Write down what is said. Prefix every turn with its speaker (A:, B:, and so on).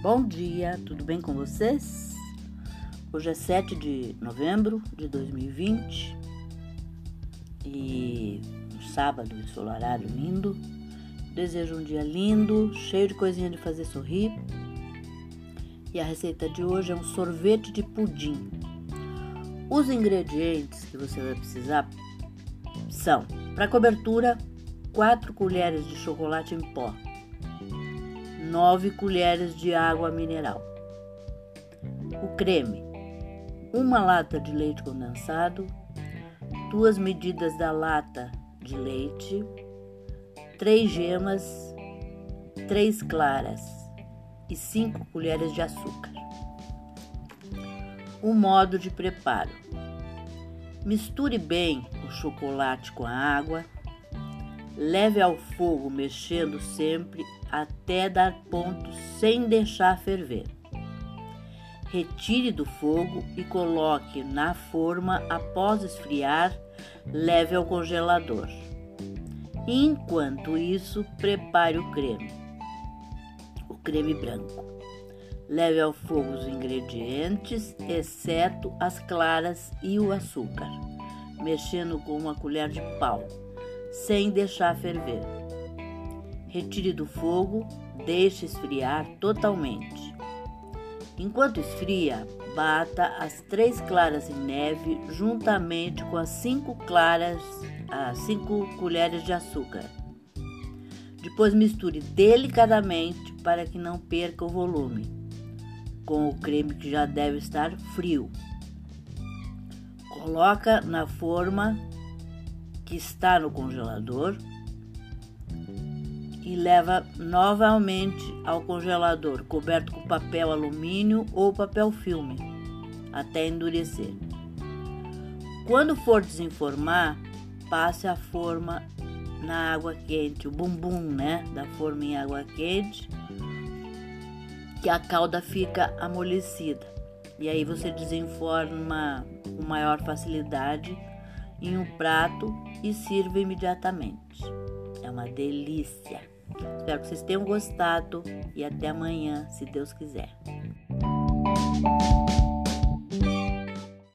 A: Bom dia, tudo bem com vocês? Hoje é 7 de novembro de 2020 e um sábado ensolarado lindo. Desejo um dia lindo, cheio de coisinha de fazer sorrir. E a receita de hoje é um sorvete de pudim. Os ingredientes que você vai precisar são, para cobertura, 4 colheres de chocolate em pó, 9 colheres de água mineral. O creme, uma lata de leite condensado, duas medidas da lata de leite, três gemas, três claras e 5 colheres de açúcar. O modo de preparo: misture bem o chocolate com a água Leve ao fogo, mexendo sempre até dar ponto sem deixar ferver. Retire do fogo e coloque na forma após esfriar, leve ao congelador. Enquanto isso, prepare o creme. O creme branco. Leve ao fogo os ingredientes, exceto as claras e o açúcar, mexendo com uma colher de pau sem deixar ferver. Retire do fogo, deixe esfriar totalmente. Enquanto esfria, bata as três claras em neve juntamente com as cinco claras, as cinco colheres de açúcar. Depois misture delicadamente para que não perca o volume, com o creme que já deve estar frio. Coloca na forma que está no congelador e leva novamente ao congelador, coberto com papel alumínio ou papel filme, até endurecer. Quando for desenformar, passe a forma na água quente, o bumbum, né, da forma em água quente, que a calda fica amolecida. E aí você desenforma com maior facilidade em um prato e sirva imediatamente. É uma delícia. Espero que vocês tenham gostado e até amanhã, se Deus quiser.